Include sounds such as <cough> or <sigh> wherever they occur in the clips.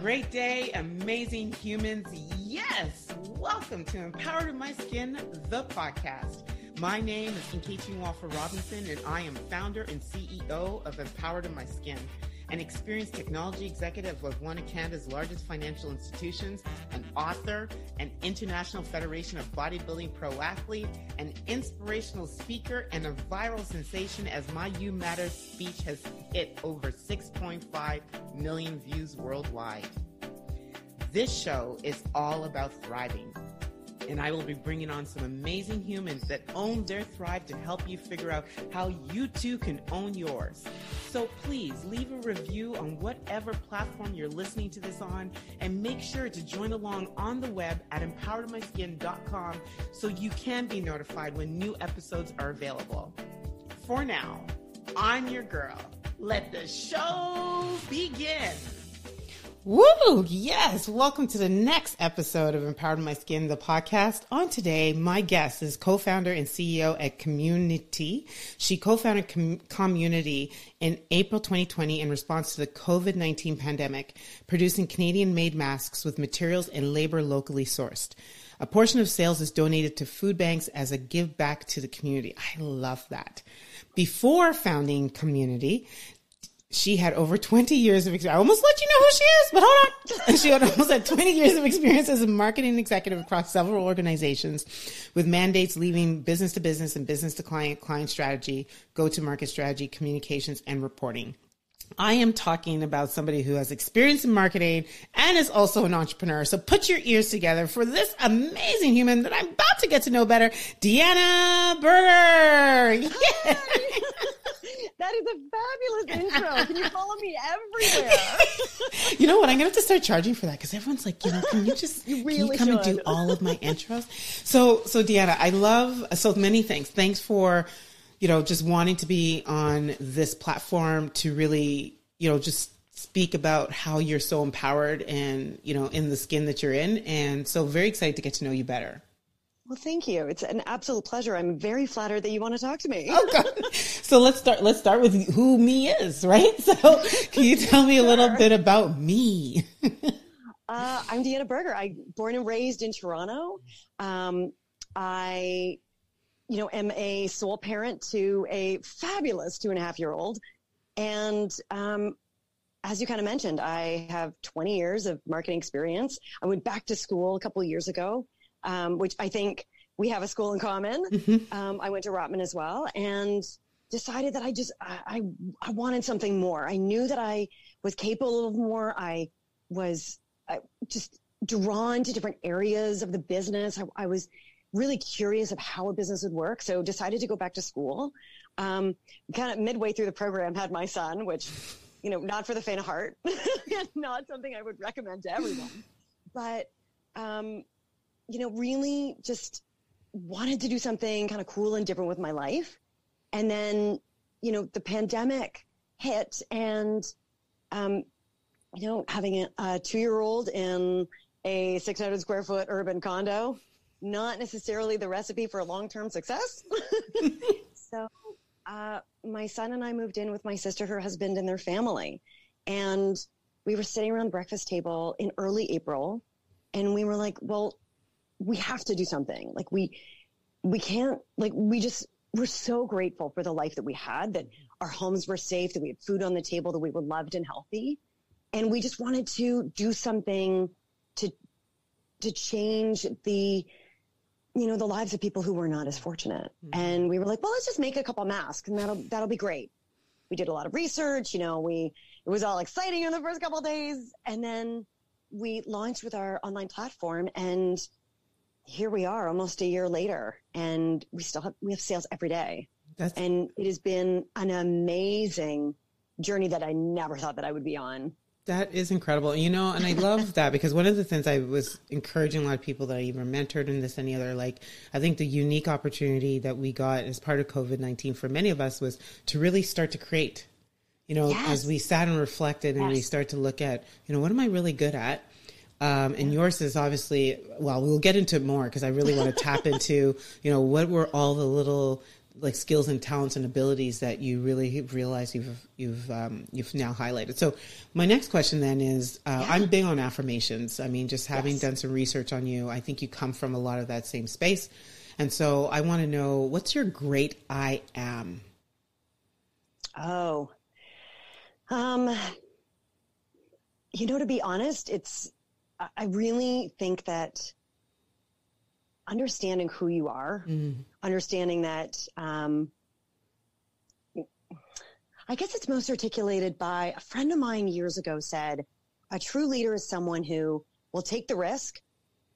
Great day, amazing humans. Yes, welcome to Empowered in My Skin, the podcast. My name is Nkechi Nwafor Robinson, and I am founder and CEO of Empowered in My Skin an experienced technology executive of one of Canada's largest financial institutions, an author, an International Federation of Bodybuilding pro athlete, an inspirational speaker, and a viral sensation as my You Matter speech has hit over 6.5 million views worldwide. This show is all about thriving and I will be bringing on some amazing humans that own their thrive to help you figure out how you too can own yours. So please leave a review on whatever platform you're listening to this on and make sure to join along on the web at empoweredmyskin.com so you can be notified when new episodes are available. For now, I'm your girl. Let the show begin. Woo! Yes. Welcome to the next episode of Empowered My Skin, the podcast. On today, my guest is co-founder and CEO at Community. She co-founded Com- Community in April 2020 in response to the COVID-19 pandemic, producing Canadian made masks with materials and labor locally sourced. A portion of sales is donated to food banks as a give back to the community. I love that. Before founding Community, she had over 20 years of experience. I almost let you know who she is, but hold on. <laughs> she had almost had 20 years of experience as a marketing executive across several organizations with mandates leaving business to business and business to client, client strategy, go to market strategy, communications, and reporting. I am talking about somebody who has experience in marketing and is also an entrepreneur. So put your ears together for this amazing human that I'm about to get to know better, Deanna Burger. Yeah. <laughs> That is a fabulous <laughs> intro. Can you follow me everywhere? <laughs> you know what? I'm gonna have to start charging for that because everyone's like, you know, can you just you really can you come should. and do all of my intros? So, so Deanna, I love so many things. Thanks for, you know, just wanting to be on this platform to really, you know, just speak about how you're so empowered and you know in the skin that you're in and so very excited to get to know you better well, thank you. It's an absolute pleasure. I'm very flattered that you want to talk to me. Okay. <laughs> So let's start. Let's start with who me is, right? <laughs> So, can you tell me a little bit about me? uh, I'm Deanna Burger. I born and raised in Toronto. Um, I, you know, am a sole parent to a fabulous two and a half year old, and um, as you kind of mentioned, I have 20 years of marketing experience. I went back to school a couple of years ago um, which I think we have a school in common. Mm-hmm. Um, I went to Rotman as well and decided that I just, I, I, wanted something more. I knew that I was capable of more. I was I just drawn to different areas of the business. I, I, was really curious of how a business would work. So decided to go back to school. Um, kind of midway through the program had my son, which, you know, not for the faint of heart, <laughs> not something I would recommend to everyone, but, um, you know, really just wanted to do something kind of cool and different with my life. And then, you know, the pandemic hit and, um, you know, having a, a two year old in a 600 square foot urban condo, not necessarily the recipe for long term success. <laughs> so, uh, my son and I moved in with my sister, her husband, and their family. And we were sitting around the breakfast table in early April. And we were like, well, we have to do something. Like we, we can't, like we just, we're so grateful for the life that we had, that our homes were safe, that we had food on the table, that we were loved and healthy. And we just wanted to do something to, to change the, you know, the lives of people who were not as fortunate. Mm-hmm. And we were like, well, let's just make a couple masks and that'll, that'll be great. We did a lot of research, you know, we, it was all exciting in the first couple days. And then we launched with our online platform and here we are almost a year later and we still have we have sales every day That's- and it has been an amazing journey that i never thought that i would be on that is incredible you know and i love that because one of the things i was encouraging a lot of people that i even mentored in this any other like i think the unique opportunity that we got as part of covid-19 for many of us was to really start to create you know yes. as we sat and reflected and yes. we start to look at you know what am i really good at um, and yours is obviously, well, we'll get into it more because I really want to tap into, you know, what were all the little like skills and talents and abilities that you really realize you've you've um, you've now highlighted. So my next question then is, uh, yeah. I'm big on affirmations. I mean, just having yes. done some research on you, I think you come from a lot of that same space, and so I want to know what's your great I am. Oh, um, you know, to be honest, it's I really think that understanding who you are, mm. Understanding that, um, I guess it's most articulated by a friend of mine years ago said, a true leader is someone who will take the risk,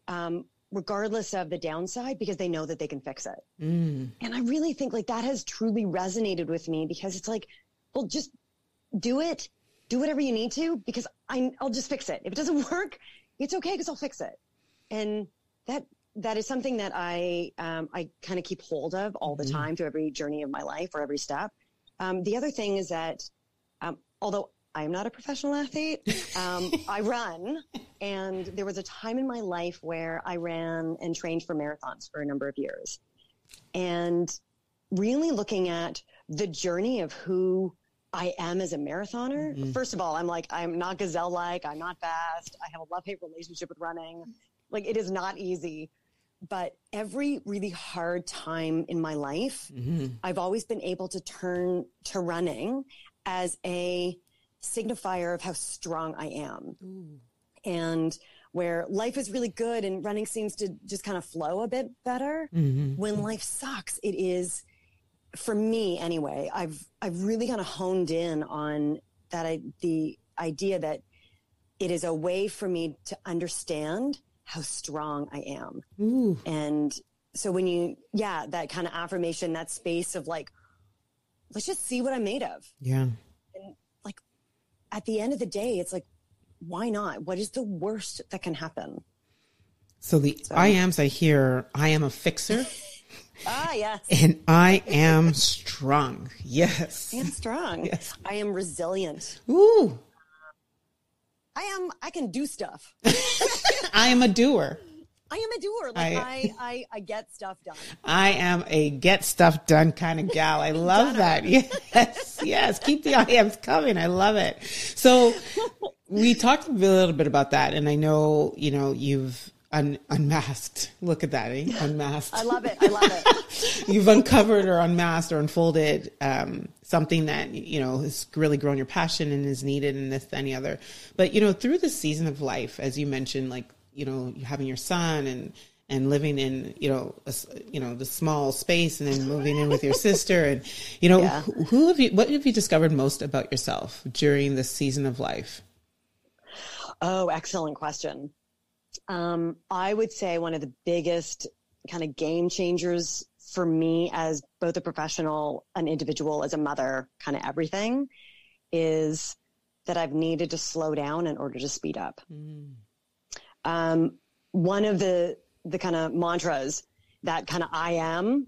um, regardless of the downside, because they know that they can fix it. Mm. And I really think like that has truly resonated with me because it's like, well, just do it, do whatever you need to, because I, I'll just fix it. If it doesn't <laughs> work, it's okay because I'll fix it. And that that is something that I um, I kind of keep hold of all the mm-hmm. time through every journey of my life or every step. Um, the other thing is that um, although I am not a professional athlete, um, <laughs> I run, and there was a time in my life where I ran and trained for marathons for a number of years, and really looking at the journey of who I am as a marathoner. Mm-hmm. First of all, I'm like, I'm not gazelle like, I'm not fast. I have a love hate relationship with running. Like, it is not easy but every really hard time in my life, mm-hmm. I've always been able to turn to running as a signifier of how strong I am. Ooh. And where life is really good and running seems to just kind of flow a bit better. Mm-hmm. When life sucks, it is for me anyway. I've I've really kind of honed in on that I, the idea that it is a way for me to understand how strong I am. Ooh. And so when you, yeah, that kind of affirmation, that space of like, let's just see what I'm made of. Yeah. And like at the end of the day, it's like, why not? What is the worst that can happen? So the so. I ams I hear, I am a fixer. <laughs> ah, yes. And I am strong. Yes. I am strong. Yes. I am resilient. Ooh. I am, I can do stuff. <laughs> I am a doer. I am a doer. Like I, I, I, get stuff done. I am a get stuff done kind of gal. I <laughs> love that. Yes, yes. Keep the I ams coming. I love it. So we talked a little bit about that, and I know you know you've un- unmasked. Look at that, eh? <laughs> Unmasked. I love it. I love it. <laughs> you've uncovered or unmasked or unfolded um, something that you know has really grown your passion and is needed in this any other. But you know, through the season of life, as you mentioned, like you know having your son and and living in you know a, you know the small space and then moving in with your sister and you know yeah. who, who have you what have you discovered most about yourself during this season of life oh excellent question um, i would say one of the biggest kind of game changers for me as both a professional an individual as a mother kind of everything is that i've needed to slow down in order to speed up. Mm. Um, one of the the kind of mantras that kind of I am,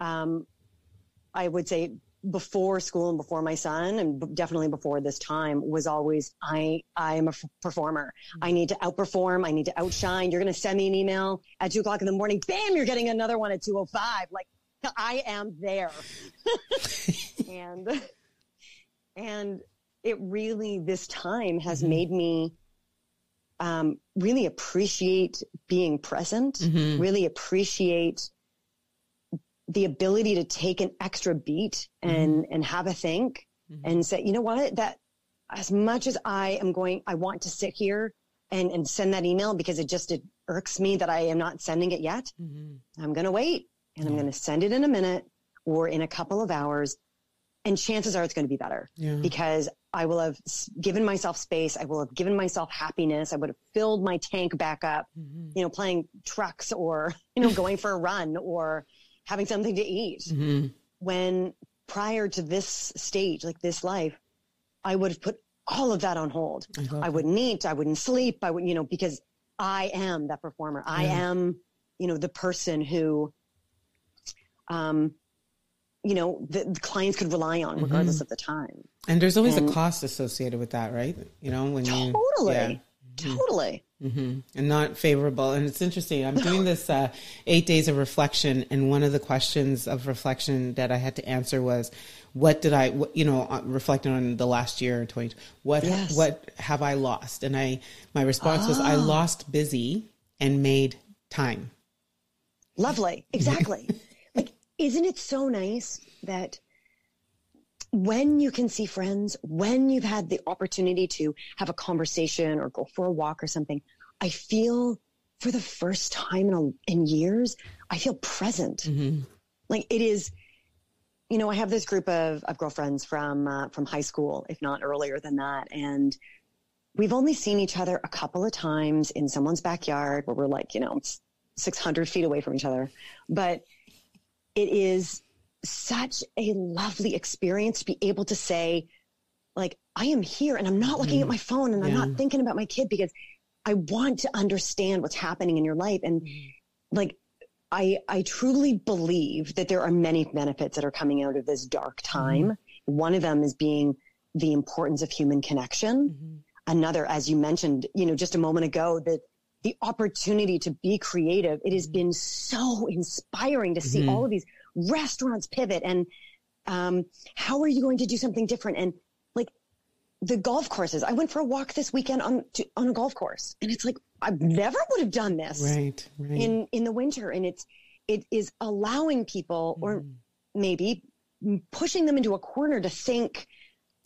um, I would say before school and before my son and definitely before this time was always I I am a f- performer. I need to outperform. I need to outshine. You're going to send me an email at two o'clock in the morning. Bam! You're getting another one at two o oh five. Like I am there, <laughs> and and it really this time has mm-hmm. made me um, really appreciate being present, mm-hmm. really appreciate the ability to take an extra beat and mm-hmm. and have a think mm-hmm. and say, you know what, that as much as I am going, I want to sit here and and send that email because it just it irks me that I am not sending it yet. Mm-hmm. I'm going to wait and I'm going to send it in a minute or in a couple of hours and chances are it's going to be better yeah. because I will have given myself space. I will have given myself happiness. I would have filled my tank back up, mm-hmm. you know, playing trucks or, <laughs> you know, going for a run or having something to eat. Mm-hmm. When prior to this stage, like this life, I would have put all of that on hold. I, I wouldn't eat. I wouldn't sleep. I wouldn't, you know, because I am that performer. Yeah. I am, you know, the person who, um, you know, the, the clients could rely on regardless mm-hmm. of the time. And there's always and, a cost associated with that, right? You know, when you totally, yeah. Mm-hmm. totally. Mm-hmm. And not favorable. And it's interesting. I'm doing this uh, eight days of reflection, and one of the questions of reflection that I had to answer was, "What did I, what, you know, uh, reflecting on the last year, 20, what yes. what have I lost?" And I, my response oh. was, "I ah. lost busy and made time." Lovely, exactly. <laughs> like, isn't it so nice that when you can see friends, when you've had the opportunity to have a conversation or go for a walk or something, I feel for the first time in, a, in years, I feel present. Mm-hmm. Like it is, you know, I have this group of, of girlfriends from, uh, from high school, if not earlier than that. And we've only seen each other a couple of times in someone's backyard where we're like, you know, 600 feet away from each other. But it is such a lovely experience to be able to say, like, I am here and I'm not looking mm. at my phone and I'm not thinking about my kid because I want to understand what's happening in your life. And mm. like, I, I truly believe that there are many benefits that are coming out of this dark time. Mm. One of them is being the importance of human connection. Mm-hmm. Another, as you mentioned, you know, just a moment ago, that the opportunity to be creative. It has mm-hmm. been so inspiring to see mm-hmm. all of these restaurants pivot and um, how are you going to do something different? And like the golf courses, I went for a walk this weekend on to, on a golf course, and it's like I never would have done this right, right. in in the winter, and it's it is allowing people, or mm. maybe pushing them into a corner to think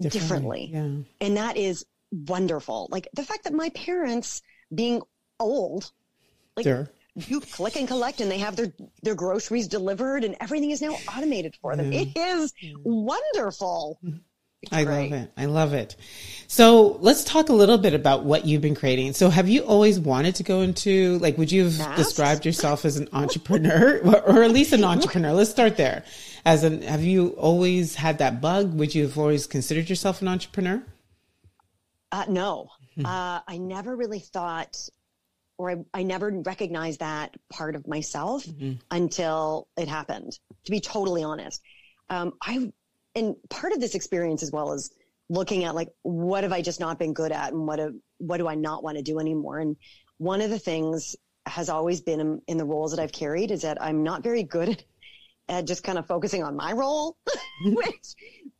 differently, differently. Yeah. and that is wonderful. Like the fact that my parents being old, like sure you click and collect and they have their, their groceries delivered and everything is now automated for them. Yeah. It is wonderful. It's I great. love it. I love it. So let's talk a little bit about what you've been creating. So have you always wanted to go into, like, would you have described yourself as an entrepreneur <laughs> or at least an <laughs> entrepreneur? Let's start there. As an, have you always had that bug? Would you have always considered yourself an entrepreneur? Uh, no, uh, I never really thought or I, I never recognized that part of myself mm-hmm. until it happened, to be totally honest. Um, I, and part of this experience as well as looking at like, what have I just not been good at and what, have, what do I not want to do anymore? And one of the things has always been in, in the roles that I've carried is that I'm not very good <laughs> at just kind of focusing on my role, <laughs> which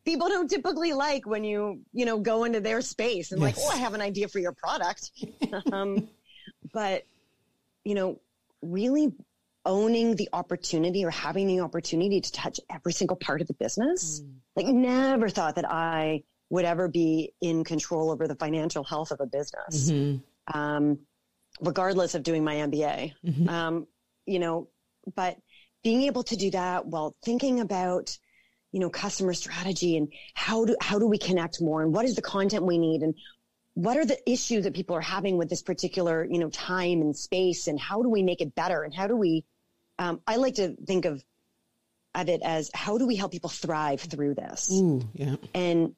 people don't typically like when you, you know, go into their space and yes. like, oh, I have an idea for your product. <laughs> um, but you know, really owning the opportunity or having the opportunity to touch every single part of the business. Mm. Like never thought that I would ever be in control over the financial health of a business. Mm-hmm. Um, regardless of doing my MBA. Mm-hmm. Um, you know, but being able to do that while thinking about, you know, customer strategy and how do, how do we connect more and what is the content we need and what are the issues that people are having with this particular, you know, time and space and how do we make it better? And how do we, um, I like to think of, of it as how do we help people thrive through this? Ooh, yeah. And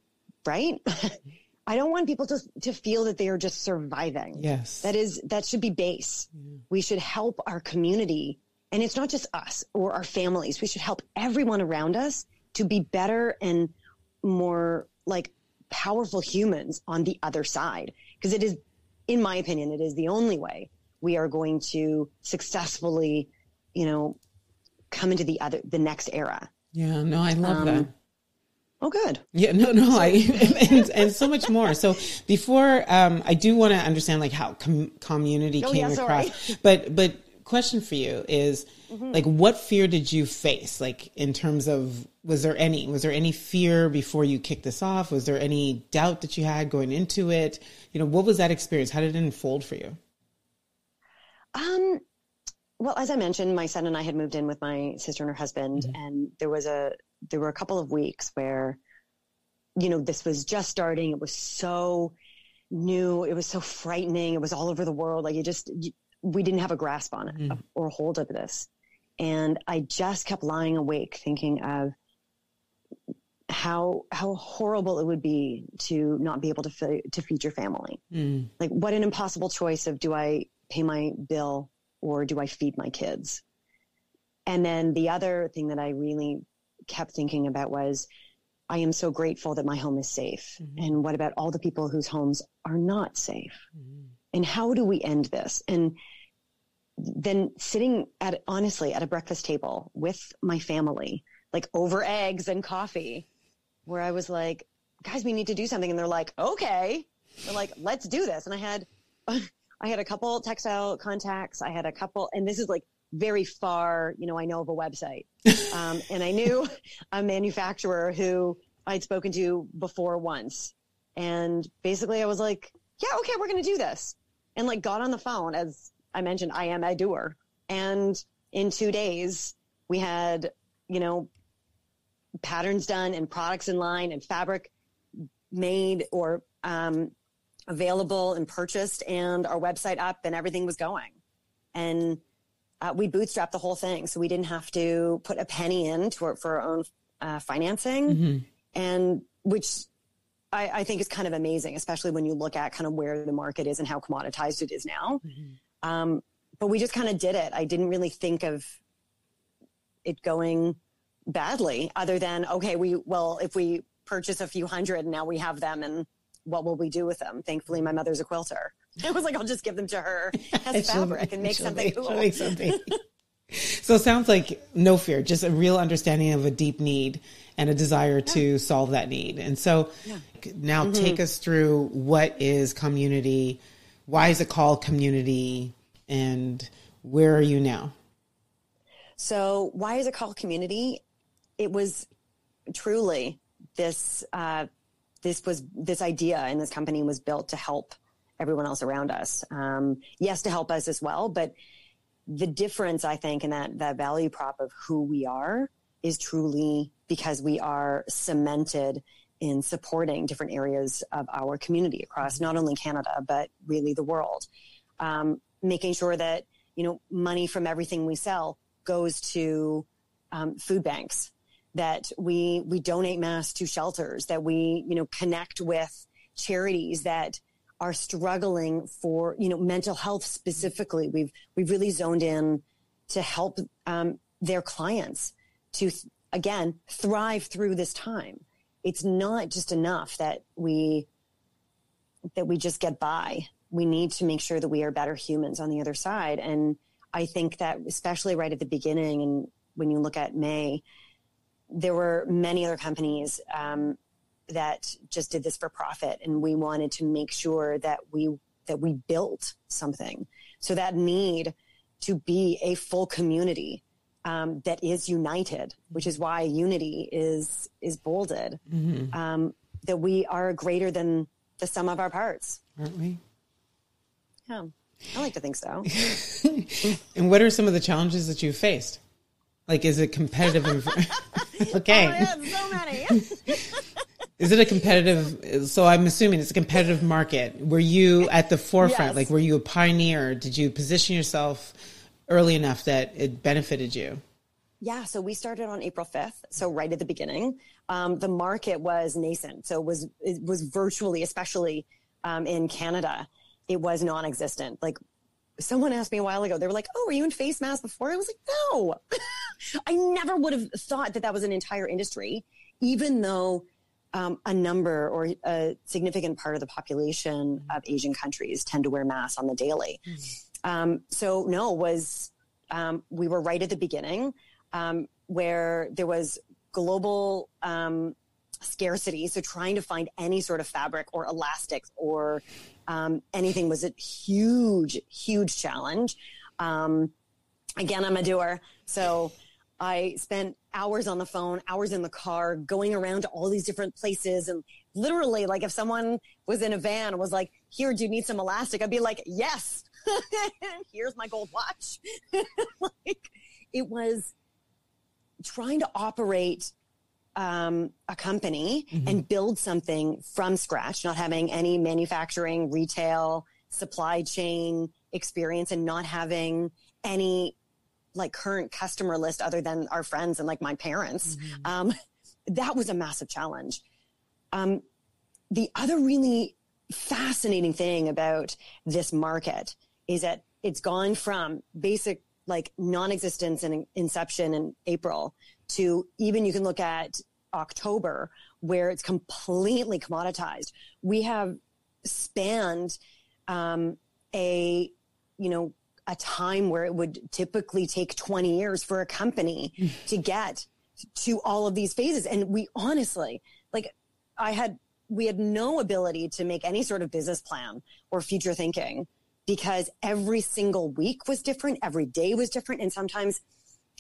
right. <laughs> I don't want people to, to feel that they are just surviving. Yes. That is, that should be base. Yeah. We should help our community. And it's not just us or our families. We should help everyone around us to be better and more like powerful humans on the other side. Because it is, in my opinion, it is the only way we are going to successfully, you know, come into the other, the next era. Yeah, no, I love um, that. Oh, good. Yeah, no, no, I, <laughs> and, and so much more. So before, um, I do want to understand like how com- community oh, came yeah, across, but, but question for you is mm-hmm. like, what fear did you face? Like in terms of was there any was there any fear before you kicked this off? Was there any doubt that you had going into it? You know what was that experience? How did it unfold for you? Um well as i mentioned my son and i had moved in with my sister and her husband mm-hmm. and there was a there were a couple of weeks where you know this was just starting. It was so new. It was so frightening. It was all over the world. Like you just you, we didn't have a grasp on it mm-hmm. or hold of this and i just kept lying awake thinking of how how horrible it would be to not be able to fe- to feed your family. Mm. Like what an impossible choice of do I pay my bill or do I feed my kids? And then the other thing that I really kept thinking about was I am so grateful that my home is safe. Mm-hmm. And what about all the people whose homes are not safe? Mm-hmm. And how do we end this? And then sitting at, honestly, at a breakfast table with my family, like over eggs and coffee, where I was like, guys, we need to do something. And they're like, okay. They're like, let's do this. And I had, <laughs> I had a couple textile contacts. I had a couple, and this is like very far, you know, I know of a website. <laughs> Um, and I knew a manufacturer who I'd spoken to before once. And basically I was like, yeah, okay, we're going to do this. And like got on the phone as I mentioned, I am a doer. And in two days we had, you know, patterns done and products in line and fabric made or, um, available and purchased and our website up and everything was going. And uh, we bootstrapped the whole thing. So we didn't have to put a penny in to, for our own uh, financing. Mm-hmm. And which I, I, think is kind of amazing, especially when you look at kind of where the market is and how commoditized it is now. Mm-hmm. Um, but we just kind of did it. I didn't really think of it going badly other than, okay, we, well, if we purchase a few hundred now we have them and what will we do with them? Thankfully, my mother's a quilter. <laughs> It was like, I'll just give them to her as fabric and make something be, cool. Make something. <laughs> so it sounds like no fear, just a real understanding of a deep need and a desire yeah. to solve that need. And so yeah. now mm-hmm. take us through what is community? Why is it called community? And where are you now? So why is it called community? It was truly this, uh, this was this idea and this company was built to help everyone else around us. Um, yes, to help us as well, but the difference I think in that that value prop of who we are is truly because we are cemented in supporting different areas of our community across not only Canada but really the world. Um, making sure that you know money from everything we sell goes to um, food banks that we we donate masks to shelters, that we you know connect with charities that are struggling for you know mental health specifically. We've we've really zoned in to help um, their clients to again thrive through this time. It's not just enough that we that we just get by. We need to make sure that we are better humans on the other side. And I think that especially right at the beginning and when you look at May, there were many other companies um, that just did this for profit, and we wanted to make sure that we that we built something. So that need to be a full community um, that is united, which is why unity is is bolded. Mm-hmm. Um, that we are greater than the sum of our parts, aren't we? Yeah, I like to think so. <laughs> and what are some of the challenges that you've faced? Like, is it competitive? Inf- <laughs> okay. Oh, so many. <laughs> is it a competitive? So I'm assuming it's a competitive market. Were you at the forefront? Yes. Like, were you a pioneer? Did you position yourself early enough that it benefited you? Yeah, so we started on April 5th, so right at the beginning. Um, the market was nascent, so it was it was virtually, especially um, in Canada, it was non-existent. Like someone asked me a while ago, they were like, "Oh, were you in face masks before?" I was like, "No." <laughs> I never would have thought that that was an entire industry, even though um, a number or a significant part of the population of Asian countries tend to wear masks on the daily. Mm-hmm. Um, so no, was um, we were right at the beginning um, where there was global um, scarcity. So trying to find any sort of fabric or elastics or um, anything was a huge, huge challenge. again, I'm a doer, so I spent hours on the phone, hours in the car, going around to all these different places. And literally, like if someone was in a van and was like, here, do you need some elastic? I'd be like, yes, <laughs> here's my gold watch. <laughs> like it was trying to operate um, a company mm-hmm. and build something from scratch, not having any manufacturing, retail, supply chain experience and not having any like current customer list other than our friends and like my parents. Mm-hmm. Um, <laughs> that was a massive challenge. Um, the other really fascinating thing about this market is that it's gone from basic like non-existence and inception in April to even you can look at October where it's completely commoditized. We have spanned um, a, you know, a time where it would typically take 20 years for a company <laughs> to get to all of these phases. And we honestly, like, I had, we had no ability to make any sort of business plan or future thinking because every single week was different, every day was different. And sometimes,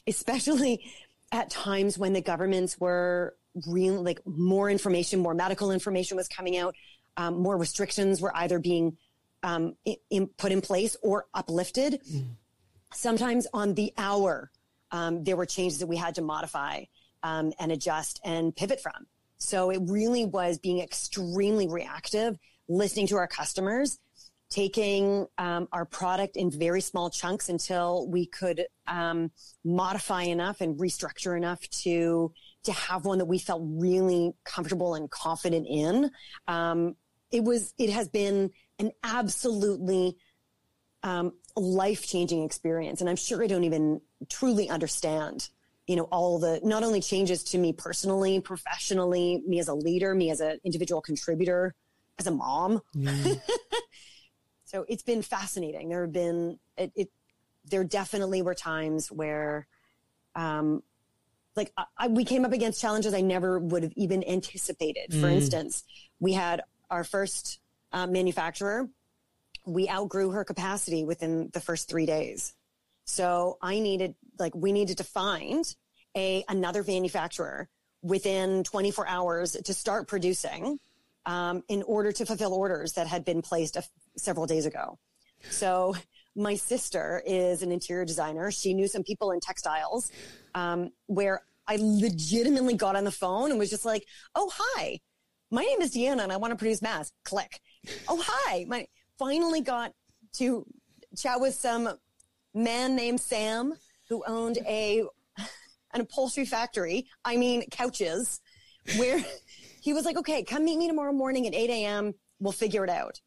especially at times when the governments were really like more information, more medical information was coming out, um, more restrictions were either being um, in, put in place or uplifted. Mm. Sometimes on the hour, um, there were changes that we had to modify um, and adjust and pivot from. So it really was being extremely reactive, listening to our customers, taking um, our product in very small chunks until we could um, modify enough and restructure enough to to have one that we felt really comfortable and confident in. Um, it was it has been an absolutely um, life changing experience, and I'm sure I don't even truly understand. You know, all the not only changes to me personally, professionally, me as a leader, me as an individual contributor, as a mom. Mm. <laughs> so it's been fascinating. There have been it, it there definitely were times where um, like I, we came up against challenges I never would have even anticipated. For mm. instance, we had our first uh, manufacturer. We outgrew her capacity within the first three days. So I needed, like, we needed to find a another manufacturer within 24 hours to start producing um, in order to fulfill orders that had been placed several days ago. So my sister is an interior designer. She knew some people in textiles um, where I legitimately got on the phone and was just like, "Oh, hi, my name is Deanna, and I want to produce masks." Click. Oh, hi, my finally got to chat with some man named Sam who owned a an upholstery factory. I mean, couches, where <laughs> he was like, "Okay, come meet me tomorrow morning at 8 a.m. We'll figure it out."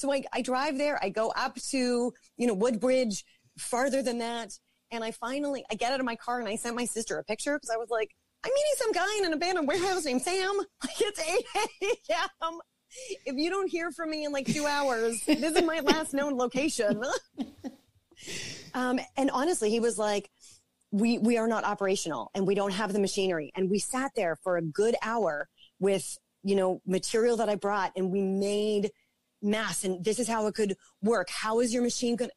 So I, I drive there. I go up to, you know, Woodbridge, farther than that. And I finally, I get out of my car and I sent my sister a picture because I was like, I'm meeting some guy in an abandoned warehouse named Sam. <laughs> It's 8 a.m. If you don't hear from me in like two hours, this is my last known location. <laughs> um, and honestly, he was like, we, we are not operational and we don't have the machinery. And we sat there for a good hour with, you know, material that I brought and we made mass and this is how it could work. How is your machine going?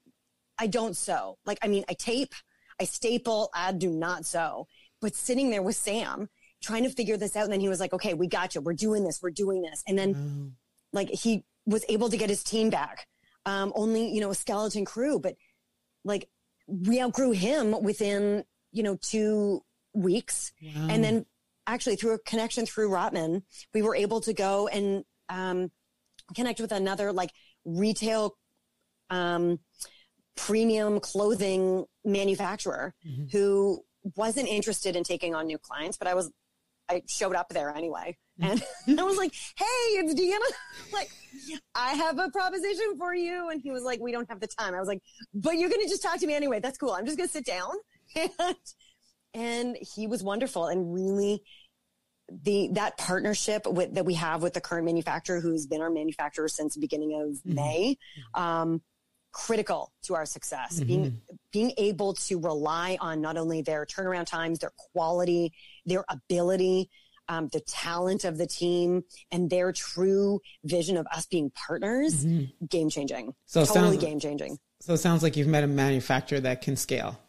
I don't sew. Like, I mean, I tape, I staple, I do not sew. But sitting there with Sam, trying to figure this out. And then he was like, okay, we got you. We're doing this. We're doing this. And then mm. like he was able to get his team back. Um, only, you know, a skeleton crew, but like we outgrew him within, you know, two weeks. Wow. And then actually through a connection through Rotman, we were able to go and, um, connect with another like retail um, premium clothing manufacturer mm-hmm. who wasn't interested in taking on new clients, but I was, I showed up there anyway. Mm-hmm. And <laughs> I was like, hey, it's Deanna. <laughs> like, I have a proposition for you. And he was like, we don't have the time. I was like, but you're going to just talk to me anyway. That's cool. I'm just going to sit down. and, <laughs> and he was wonderful and really the that partnership with, that we have with the current manufacturer, who's been our manufacturer since the beginning of mm-hmm. May, um, critical to our success. Mm-hmm. Being being able to rely on not only their turnaround times, their quality, their ability, um, the talent of the team, and their true vision of us being partners, mm-hmm. game changing. So totally game changing. So it sounds like you've met a manufacturer that can scale.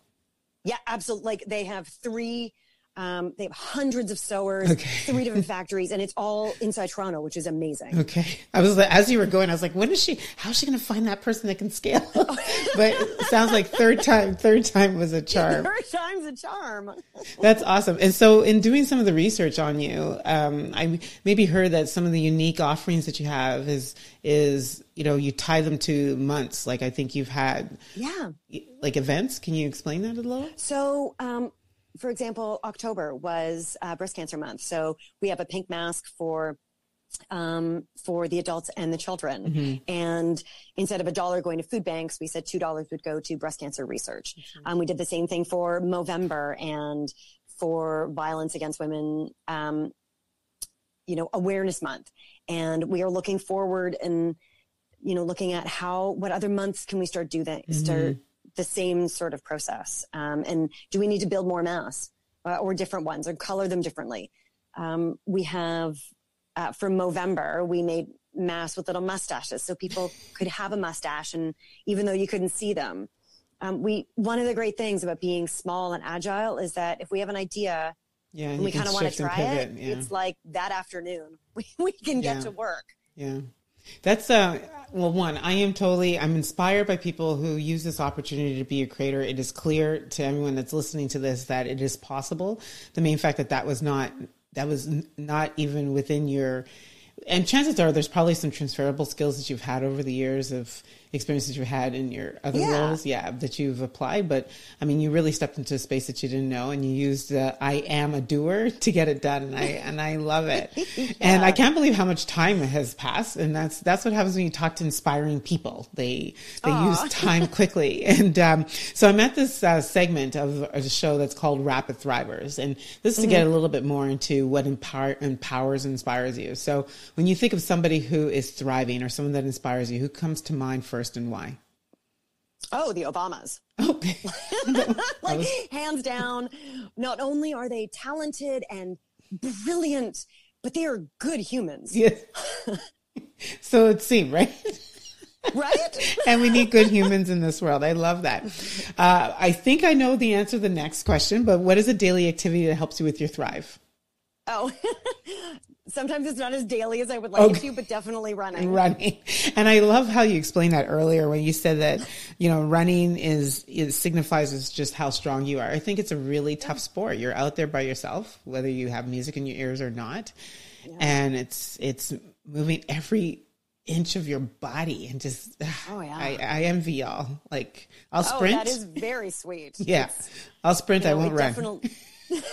Yeah, absolutely. Like they have three um, they have hundreds of sewers, okay. three different factories, and it's all inside Toronto, which is amazing. Okay. I was as you were going, I was like, when is she? How's she going to find that person that can scale? <laughs> but it sounds like third time, third time was a charm. <laughs> Third time's a charm. <laughs> That's awesome. And so, in doing some of the research on you, um, I maybe heard that some of the unique offerings that you have is is you know you tie them to months. Like I think you've had, yeah, like events. Can you explain that a little? So. Um, for example, October was uh, breast cancer month. So we have a pink mask for um, for the adults and the children. Mm-hmm. And instead of a dollar going to food banks, we said two dollars would go to breast cancer research. Mm-hmm. Um, we did the same thing for Movember and for violence against women. Um, you know, awareness month, and we are looking forward and you know, looking at how, what other months can we start do that, mm-hmm. start the same sort of process? Um, and do we need to build more masks uh, or different ones or color them differently? Um, we have, uh, for Movember, we made masks with little mustaches so people could have a mustache and even though you couldn't see them. Um, we, one of the great things about being small and agile is that if we have an idea, yeah, and we kind of want to try it, yeah. it's like that afternoon <laughs> we, we can get yeah. to work. Yeah. That's uh well one, I am totally I'm inspired by people who use this opportunity to be a creator. It is clear to everyone that's listening to this that it is possible. The main fact that that was not that was not even within your and chances are there's probably some transferable skills that you've had over the years of experiences you've had in your other yeah. roles, yeah, that you've applied. But I mean, you really stepped into a space that you didn't know, and you used uh, "I am a doer" <laughs> to get it done, and I and I love it. <laughs> yeah. And I can't believe how much time has passed, and that's that's what happens when you talk to inspiring people. They they Aww. use time <laughs> quickly, and um, so I'm at this uh, segment of a show that's called Rapid Thrivers, and this is to mm-hmm. get a little bit more into what empower, empowers and inspires you. So when you think of somebody who is thriving or someone that inspires you, who comes to mind first? First and why? Oh, the Obamas. Okay. <laughs> like, was... hands down, not only are they talented and brilliant, but they are good humans. Yes. <laughs> so it seemed, right? right? <laughs> and we need good humans in this world. I love that. Uh, I think I know the answer to the next question, but what is a daily activity that helps you with your thrive? Oh, sometimes it's not as daily as I would like okay. it to, but definitely running. <laughs> Running. And I love how you explained that earlier when you said that, you know, running is, it signifies is just how strong you are. I think it's a really tough sport. You're out there by yourself, whether you have music in your ears or not. Yeah. And it's, it's moving every inch of your body and just, <sighs> oh yeah. I, I envy y'all. Like I'll sprint. Oh, that is very sweet. <laughs> yeah. It's, I'll sprint. You know, I won't run. <laughs>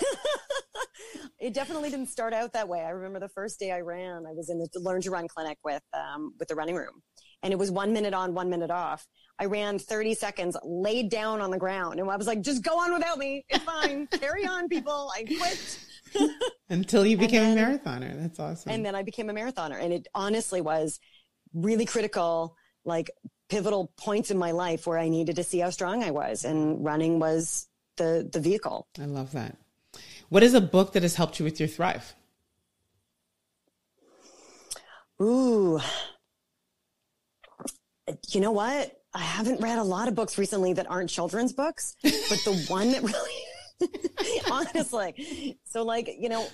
It definitely didn't start out that way. I remember the first day I ran, I was in the Learn to Run clinic with, um, with the running room and it was one minute on, one minute off. I ran 30 seconds, laid down on the ground and I was like, just go on without me. It's fine. <laughs> Carry on people. I quit. <laughs> Until you became then, a marathoner. That's awesome. And then I became a marathoner and it honestly was really critical, like pivotal points in my life where I needed to see how strong I was and running was the, the vehicle. I love that. What is a book that has helped you with your thrive? Ooh. You know what? I haven't read a lot of books recently that aren't children's books, but the <laughs> one that really, <laughs> honestly, so like, you know,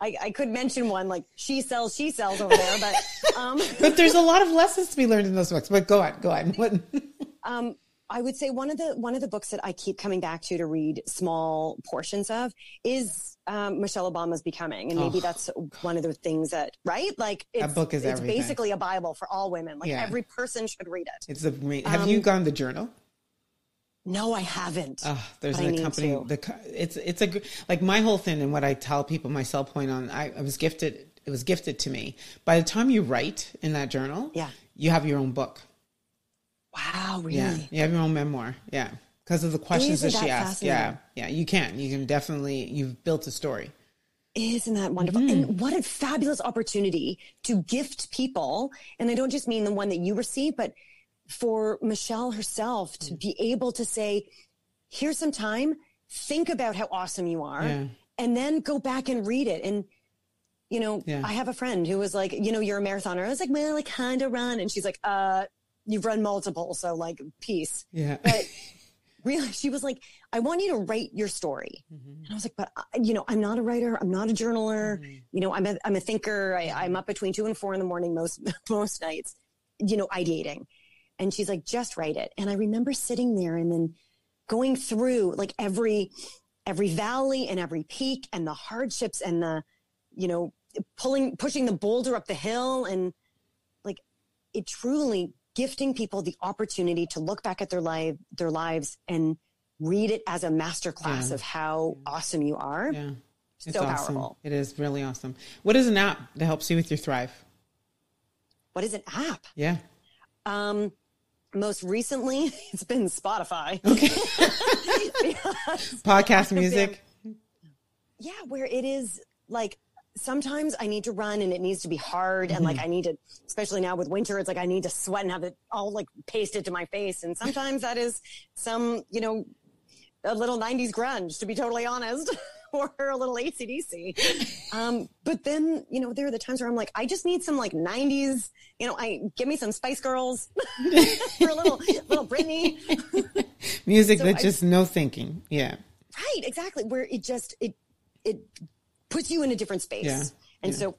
I, I, could mention one like she sells, she sells over there, but <laughs> um, but there's a lot of lessons to be learned in those books. But go on, go on. What? um, I would say one of the one of the books that I keep coming back to to read small portions of is um, Michelle Obama's Becoming, and maybe oh, that's one of the things that right like it's, that book is it's everything. basically a Bible for all women. Like yeah. every person should read it. It's a. Have um, you gone the journal? No, I haven't. Oh, there's an accompanying. The it's it's a like my whole thing and what I tell people. My sell point on I, I was gifted. It was gifted to me. By the time you write in that journal, yeah, you have your own book. Wow, really? Yeah, you have your own memoir. Yeah, because of the questions that, that she asked. Yeah, yeah, you can. You can definitely. You've built a story. Isn't that wonderful? Mm. And what a fabulous opportunity to gift people. And I don't just mean the one that you receive, but for Michelle herself to be able to say, here's some time, think about how awesome you are, yeah. and then go back and read it. And, you know, yeah. I have a friend who was like, you know, you're a marathoner. I was like, well, I kind of run. And she's like, uh, you've run multiple, so like peace. Yeah. But <laughs> really, she was like, I want you to write your story. Mm-hmm. And I was like, but I, you know, I'm not a writer. I'm not a journaler. Mm-hmm. You know, I'm a, I'm a thinker. I, I'm up between two and four in the morning most, <laughs> most nights, you know, ideating. And she's like, just write it. And I remember sitting there and then going through like every, every valley and every peak and the hardships and the, you know, pulling, pushing the boulder up the hill. And like, it truly gifting people the opportunity to look back at their life, their lives and read it as a masterclass yeah. of how awesome you are. Yeah. It's so awesome. powerful. It is really awesome. What is an app that helps you with your Thrive? What is an app? Yeah. Um, most recently, <laughs> it's been Spotify. <laughs> Okay. <laughs> Podcast music. yeah, where it is like sometimes I need to run and it needs to be hard. And like, mm-hmm. I need to, especially now with winter, it's like I need to sweat and have it all like pasted to my face. And sometimes that is some, you know, a little 90s grunge, to be totally honest. <laughs> or a little ACDC. Um, but then, you know, there are the times where I'm like, I just need some like 90s, you know, I give me some Spice Girls <laughs> for a little, little Britney. <laughs> Music so that I, just no thinking. Yeah. Right. Exactly. Where it just, it, it puts you in a different space. Yeah. And yeah. so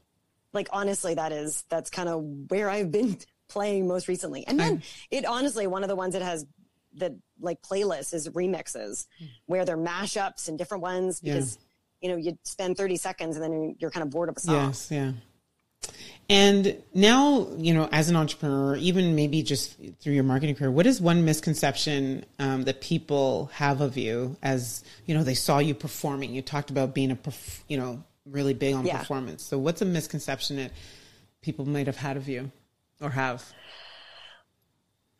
like, honestly, that is, that's kind of where I've been <laughs> playing most recently. And then it honestly, one of the ones that has the like playlists is remixes hmm. where they're mashups and different ones because you know, you spend 30 seconds and then you're kind of bored of a song. Yes, yeah. And now, you know, as an entrepreneur, even maybe just through your marketing career, what is one misconception um, that people have of you as, you know, they saw you performing? You talked about being a, perf- you know, really big on yeah. performance. So what's a misconception that people might have had of you or have?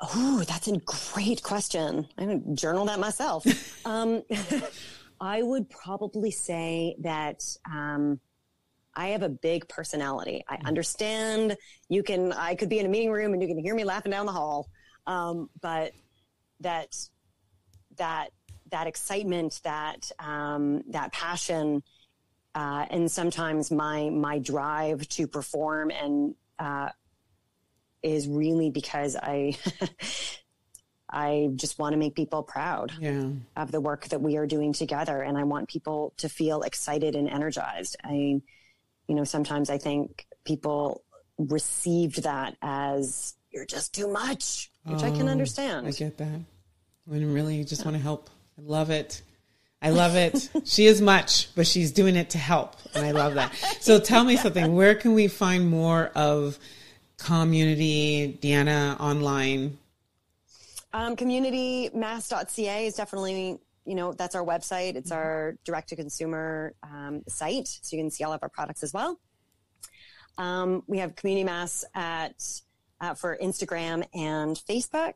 Oh, that's a great question. I'm going to journal that myself. <laughs> um, <laughs> I would probably say that um, I have a big personality. I mm-hmm. understand you can, I could be in a meeting room and you can hear me laughing down the hall. Um, but that, that, that excitement, that, um, that passion, uh, and sometimes my, my drive to perform and, uh, is really because I <laughs> I just want to make people proud yeah. of the work that we are doing together. And I want people to feel excited and energized. I, you know, sometimes I think people received that as you're just too much, which oh, I can oh, understand. I get that. When really just yeah. want to help. I love it. I love it. <laughs> she is much, but she's doing it to help. And I love that. So tell me something. Where can we find more of community, Deanna online? Um, communitymasks.ca is definitely, you know, that's our website. It's our direct to consumer um, site. So you can see all of our products as well. Um, we have Community Masks at, uh, for Instagram and Facebook.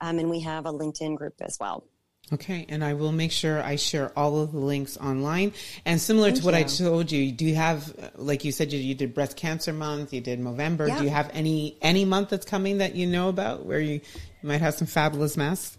Um, and we have a LinkedIn group as well. Okay, and I will make sure I share all of the links online. And similar Thank to what you. I told you, do you have, like you said, you, you did breast cancer month, you did November. Yeah. Do you have any any month that's coming that you know about where you, you might have some fabulous masks?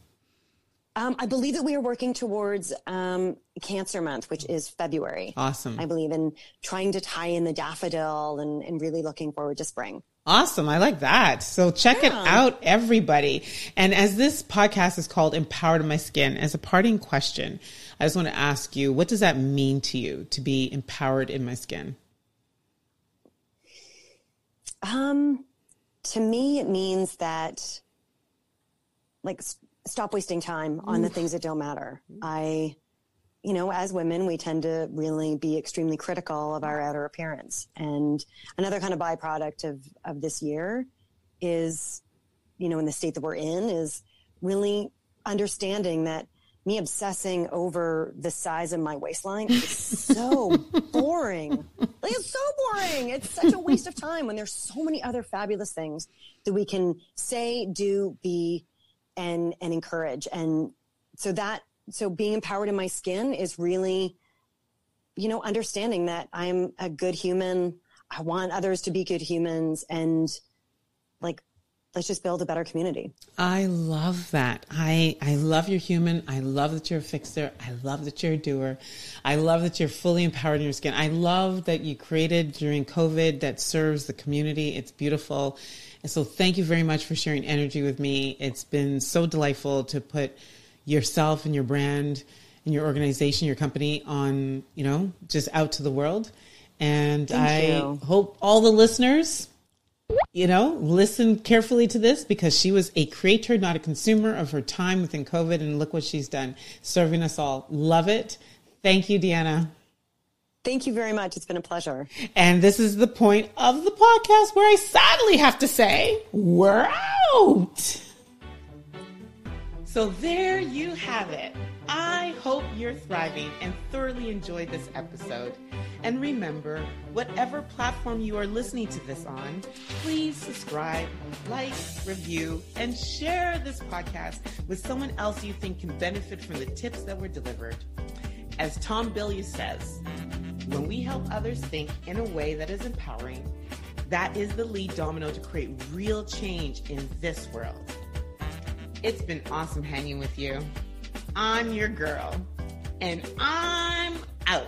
Um, I believe that we are working towards um, Cancer Month, which is February. Awesome. I believe in trying to tie in the daffodil and, and really looking forward to spring. Awesome. I like that. So check yeah. it out, everybody. And as this podcast is called Empowered in My Skin, as a parting question, I just want to ask you, what does that mean to you to be empowered in my skin? Um, to me, it means that like stop wasting time on the things that don't matter. I, you know, as women, we tend to really be extremely critical of our outer appearance. And another kind of byproduct of, of this year is, you know, in the state that we're in, is really understanding that me obsessing over the size of my waistline is so <laughs> boring. Like, it's so boring. It's such a waste of time when there's so many other fabulous things that we can say, do, be, and, and encourage. And so that so being empowered in my skin is really, you know, understanding that I'm a good human. I want others to be good humans and like let's just build a better community. I love that. I I love your human. I love that you're a fixer. I love that you're a doer. I love that you're fully empowered in your skin. I love that you created during COVID that serves the community. It's beautiful. And so thank you very much for sharing energy with me. It's been so delightful to put yourself and your brand and your organization, your company on, you know, just out to the world. And Thank I you. hope all the listeners, you know, listen carefully to this because she was a creator, not a consumer of her time within COVID. And look what she's done, serving us all. Love it. Thank you, Deanna. Thank you very much. It's been a pleasure. And this is the point of the podcast where I sadly have to say, we're out. So there you have it. I hope you're thriving and thoroughly enjoyed this episode. And remember, whatever platform you are listening to this on, please subscribe, like, review, and share this podcast with someone else you think can benefit from the tips that were delivered. As Tom Bilyeu says, When we help others think in a way that is empowering, that is the lead domino to create real change in this world. It's been awesome hanging with you. I'm your girl, and I'm out.